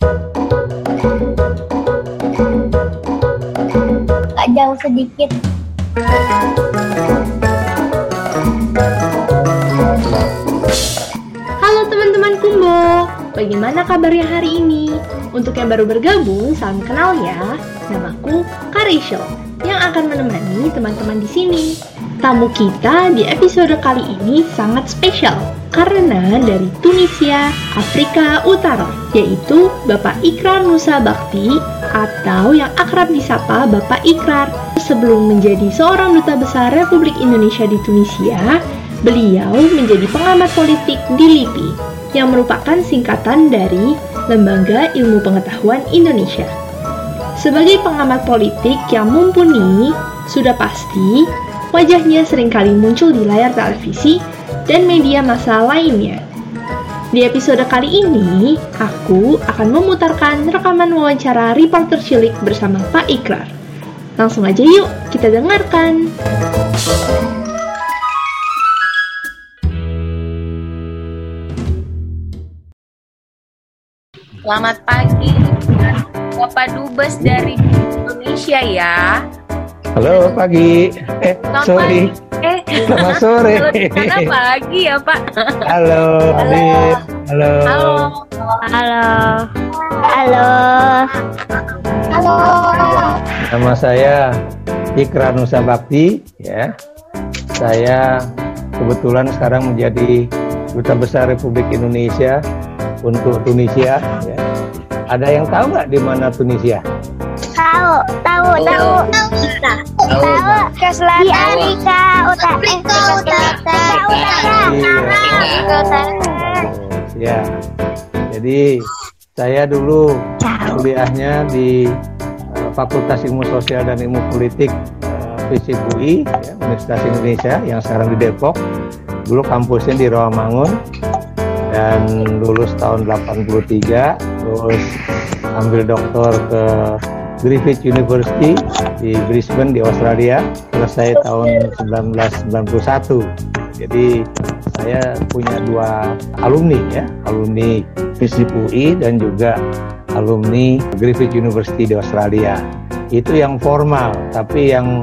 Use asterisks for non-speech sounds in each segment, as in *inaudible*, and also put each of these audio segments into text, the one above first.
Gak jauh sedikit. Halo teman-teman Kumbo, bagaimana kabarnya hari ini? Untuk yang baru bergabung, salam kenal ya. Namaku Karisho, yang akan menemani teman-teman di sini. Tamu kita di episode kali ini sangat spesial karena dari Tunisia, Afrika Utara, yaitu Bapak Ikrar Nusa Bakti atau yang akrab disapa Bapak Ikrar. Sebelum menjadi seorang duta besar Republik Indonesia di Tunisia, beliau menjadi pengamat politik di LIPI, yang merupakan singkatan dari Lembaga Ilmu Pengetahuan Indonesia. Sebagai pengamat politik yang mumpuni, sudah pasti wajahnya sering kali muncul di layar televisi dan media massa lainnya. Di episode kali ini, aku akan memutarkan rekaman wawancara reporter cilik bersama Pak Ikrar. Langsung aja yuk, kita dengarkan. Selamat pagi, Bapak Dubes dari Indonesia ya. Halo pagi. Eh Selamat sorry. pagi. Eh, Selamat sore. Sana pagi ya Pak. Halo Adit. Halo. Halo. Halo. Halo. Halo. Nama saya Ikrar Nusa Bakti ya. Saya kebetulan sekarang menjadi Duta Besar Republik Indonesia untuk Tunisia ya. Ada yang tahu nggak di mana Tunisia? Tahu, tahu, tahu. Tahu. Di Afrika Utara. Afrika Utara. Iya. Utara. Ya. Jadi saya dulu kuliahnya di eh, Fakultas Ilmu Sosial dan Ilmu Politik eh, FISIP UI ya, Universitas Indonesia yang sekarang di Depok. Dulu kampusnya di Rawamangun dan lulus tahun 83 terus ambil doktor ke Griffith University di Brisbane di Australia selesai tahun 1991 jadi saya punya dua alumni ya. Alumni FISIP UI dan juga alumni Griffith University di Australia. Itu yang formal tapi yang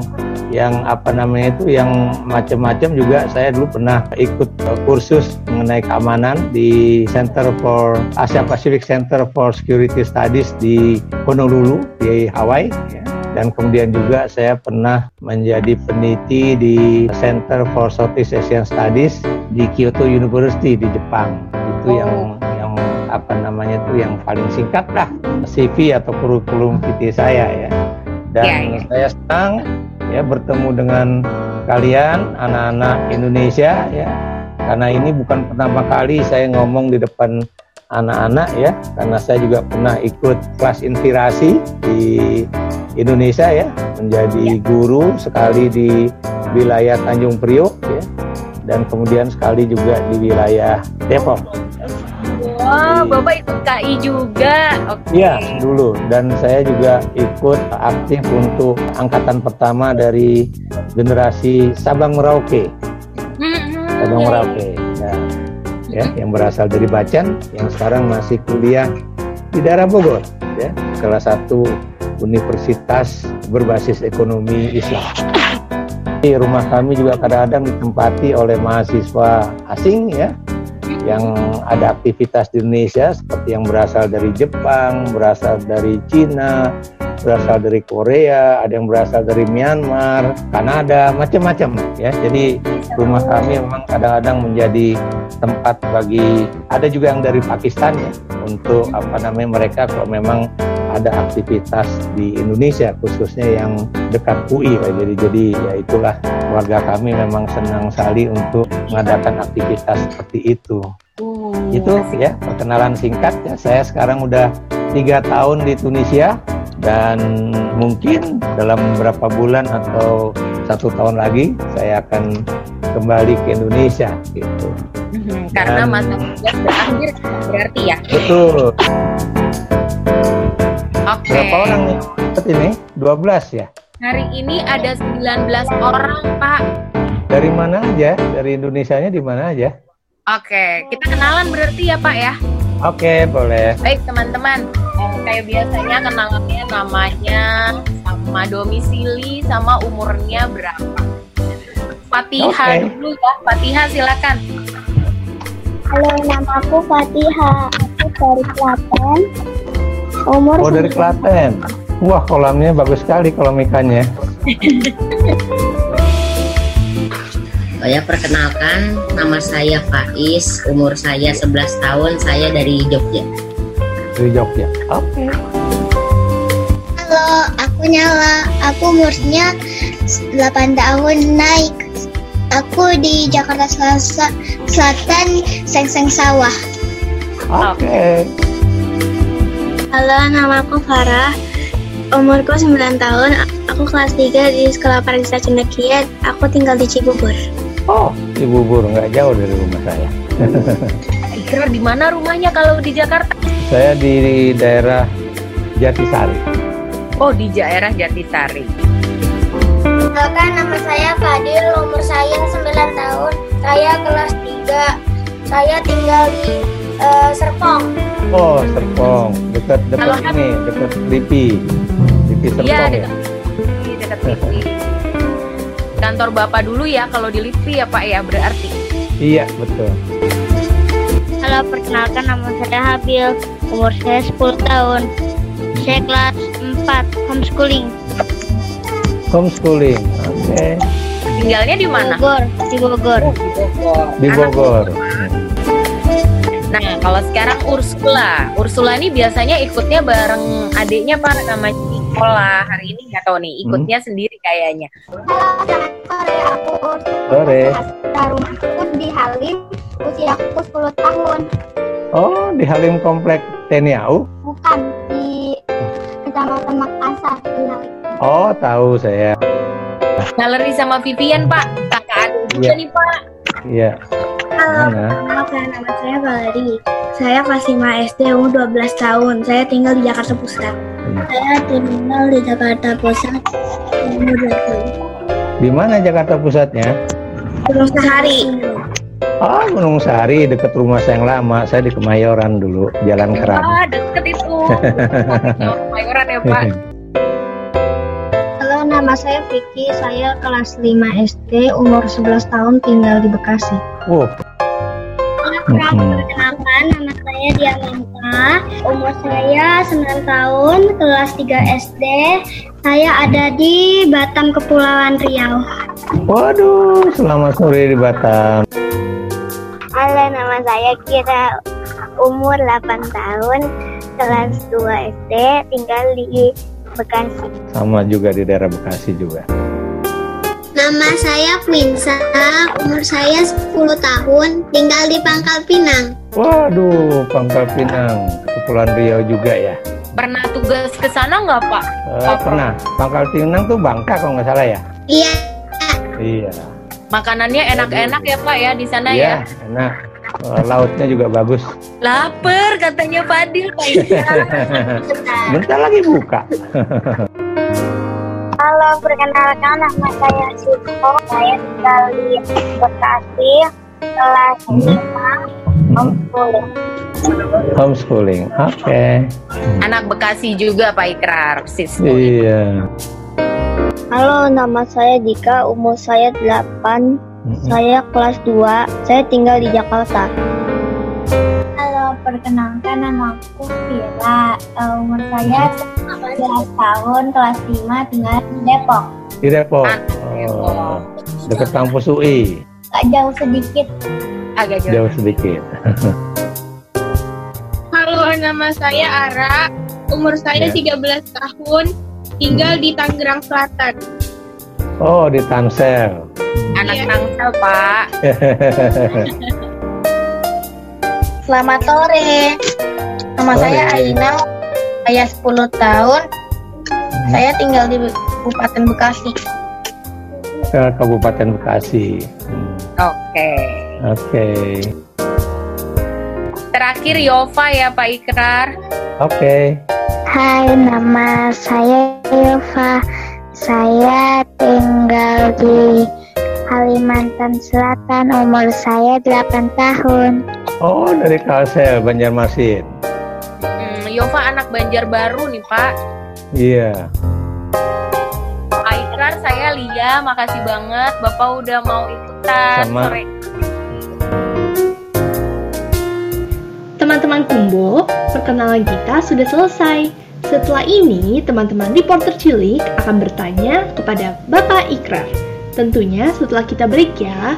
yang apa namanya itu yang macam-macam juga saya dulu pernah ikut kursus mengenai keamanan di Center for Asia Pacific Center for Security Studies di Honolulu di Hawaii ya. dan kemudian juga saya pernah menjadi peneliti di Center for Southeast Asian Studies di Kyoto University di Jepang itu yang yang apa namanya itu yang paling singkat lah CV atau kurikulum PT saya ya dan Ya, ya. saya senang ya bertemu dengan kalian anak-anak Indonesia ya. Karena ini bukan pertama kali saya ngomong di depan anak-anak ya. Karena saya juga pernah ikut kelas inspirasi di Indonesia ya. Menjadi guru sekali di wilayah Tanjung Priok ya. Dan kemudian sekali juga di wilayah Depok. Wah, Bapak ikut KI juga. Oke. Iya, dulu. Dan saya juga ikut aktif untuk angkatan pertama dari generasi Sabang Merauke. Mm-mm. Sabang Merauke. Ya, ya, yang berasal dari Bacan, yang sekarang masih kuliah di daerah Bogor. Ya, salah satu universitas berbasis ekonomi Islam. Di rumah kami juga kadang-kadang ditempati oleh mahasiswa asing ya, yang ada aktivitas di Indonesia seperti yang berasal dari Jepang, berasal dari Cina, berasal dari Korea, ada yang berasal dari Myanmar, Kanada, macam-macam ya. Jadi rumah kami memang kadang-kadang menjadi tempat bagi ada juga yang dari Pakistan ya untuk apa namanya mereka kalau memang ada aktivitas di Indonesia khususnya yang dekat UI Pak. jadi jadi ya itulah warga kami memang senang sekali untuk mengadakan aktivitas seperti itu Uh, itu asik. ya perkenalan singkat ya saya sekarang udah tiga tahun di Tunisia dan mungkin dalam beberapa bulan atau satu tahun lagi saya akan kembali ke Indonesia gitu Mhm, Karena Dan- masa tugas berakhir berarti ya. betul Oke. berapa orang nih ini 12 ya Hari ini ada 19 orang, Pak. dari mana aja dari Indonesianya di mana aja Oke, kita kenalan berarti ya, Pak ya. oke boleh Baik, teman-teman. Kayak biasanya kenalannya namanya sama domisili sama umurnya berapa. Fatihah Oke. dulu ya. Fatihah silakan. Halo, nama aku Fatiha. Aku dari Klaten. Umur Oh dari Klaten. Wah kolamnya bagus sekali kolam ikannya. Oh *laughs* ya, perkenalkan, nama saya Faiz, umur saya 11 tahun, saya dari Jogja. Dari Jogja. Oke. Halo, aku Nyala. Aku umurnya 8 tahun naik. Aku di Jakarta Selasa- Selatan, Sengseng Sawah. Oke. Halo, nama aku Farah. Umurku 9 tahun. Aku kelas 3 di Sekolah Pariwisata Cendekia. Aku tinggal di Cibubur. Oh, di Bubur nggak jauh dari rumah saya. Ikrar di mana rumahnya kalau di Jakarta? Saya di daerah Jatisari. Oh di daerah Jatisari. Perkenalkan nama saya Fadil, umur saya 9 tahun. Saya kelas 3. Saya tinggal di eh, Serpong. Oh, Serpong. Dekat dekat Kalau kan- ini, dekat Lipi. Lipi Serpong Iya ya. dekat di dekat Lipi. Kantor bapak dulu ya kalau di Lipi ya pak ya berarti. Iya, betul. Halo, perkenalkan nama saya Habil. Umur saya 10 tahun. Saya kelas 4, homeschooling. Homeschooling. Oke. Tinggalnya di mana? Bogor, di Bogor. Di Anak Bogor. Nah, kalau sekarang Ursula. Ursula ini biasanya ikutnya bareng adiknya Pak namanya Nicola. Hari ini nggak tahu nih, ikutnya sendiri kayaknya. sore, aku Sore. rumahku di Halim. Usia aku 10 tahun. Oh, di Halim Komplek TNI AU? Bukan di Kecamatan Makassar. Oh, tahu saya. Galeri sama Vivian Pak. Kakak adik juga Iya. nih Pak. Iya. Mana? Perkenalkan nama saya Valeri. Saya kelas 5 SD umur 12 tahun. Saya tinggal di Jakarta Pusat. Hmm. Saya tinggal di Jakarta Pusat umur 2 tahun. Di mana Jakarta pusatnya? Gunung Sahari. Oh, Gunung Sari, dekat rumah saya yang lama. Saya di Kemayoran dulu, Jalan Keran. Ah, deket itu. *laughs* Jauh Mayoran ya Pak. Halo, nama saya Vicky. Saya kelas 5 SD, umur 11 tahun, tinggal di Bekasi. Wow, Mhm. Perkenalkan, nama saya Diamanta. Umur saya 9 tahun, kelas 3 SD. Saya ada di Batam, Kepulauan Riau. waduh, selamat sore di Batam. Saya Kira. Umur 8 tahun, kelas 2 SD, tinggal di Bekasi. Sama juga di daerah Bekasi juga. Nama saya Winsa, umur saya 10 tahun, tinggal di Pangkal Pinang. Waduh, Pangkal Pinang, Kepulauan Riau juga ya. Pernah tugas ke sana nggak Pak? Eh, pernah, Pangkal Pinang tuh Bangka kalau nggak salah ya? Iya, Iya. Makanannya enak-enak ya Pak ya di sana Iya, ya. enak. Eh, lautnya juga bagus. Laper katanya Fadil Pak Ikrar. *laughs* Bentar lagi buka. *laughs* Halo, perkenalkan nama saya Siko. Saya tinggal di Bekasi, kelas Hmm. 5, homeschooling. Homeschooling. Oke. Anak Bekasi juga Pak Ikrar. Sis. Iya. Halo, nama saya Dika, umur saya 8, Saya kelas 2, saya tinggal di Jakarta. Halo, perkenalkan nama aku Vira, Eh, umur saya 11 tahun, kelas 5, tinggal di Depok. Di Depok. Ah, Depok. Oh, dekat kampus UI. Gak jauh sedikit. Agak jauh. Jauh sedikit. *laughs* Halo, nama saya Ara. Umur saya Ya. 13 tahun. Tinggal di Tangerang Selatan. Oh, di Tangsel. Anak Iya. Tangsel Pak. *laughs* Selamat sore. Nama Sore. saya Aina. Saya 10 tahun. Saya tinggal di Kabupaten Bekasi. Ke Kabupaten Bekasi. Hmm, Oke. Oke. Terakhir Yova ya Pak Ikrar. Oke. Hai, nama saya Yova. Saya tinggal di Kalimantan Selatan. Umur saya 8 tahun. Oh, dari Kalsel, Banjarmasin. Hmm, Yova anak Banjarbaru nih Pak. Iya. Pak Ikrar, saya Lia, makasih banget Bapak udah mau ikutan Sama. sore. Teman-teman Kumbo, perkenalan kita sudah selesai. Setelah ini, teman-teman reporter cilik akan bertanya kepada Bapak Ikrar. Tentunya setelah kita break ya.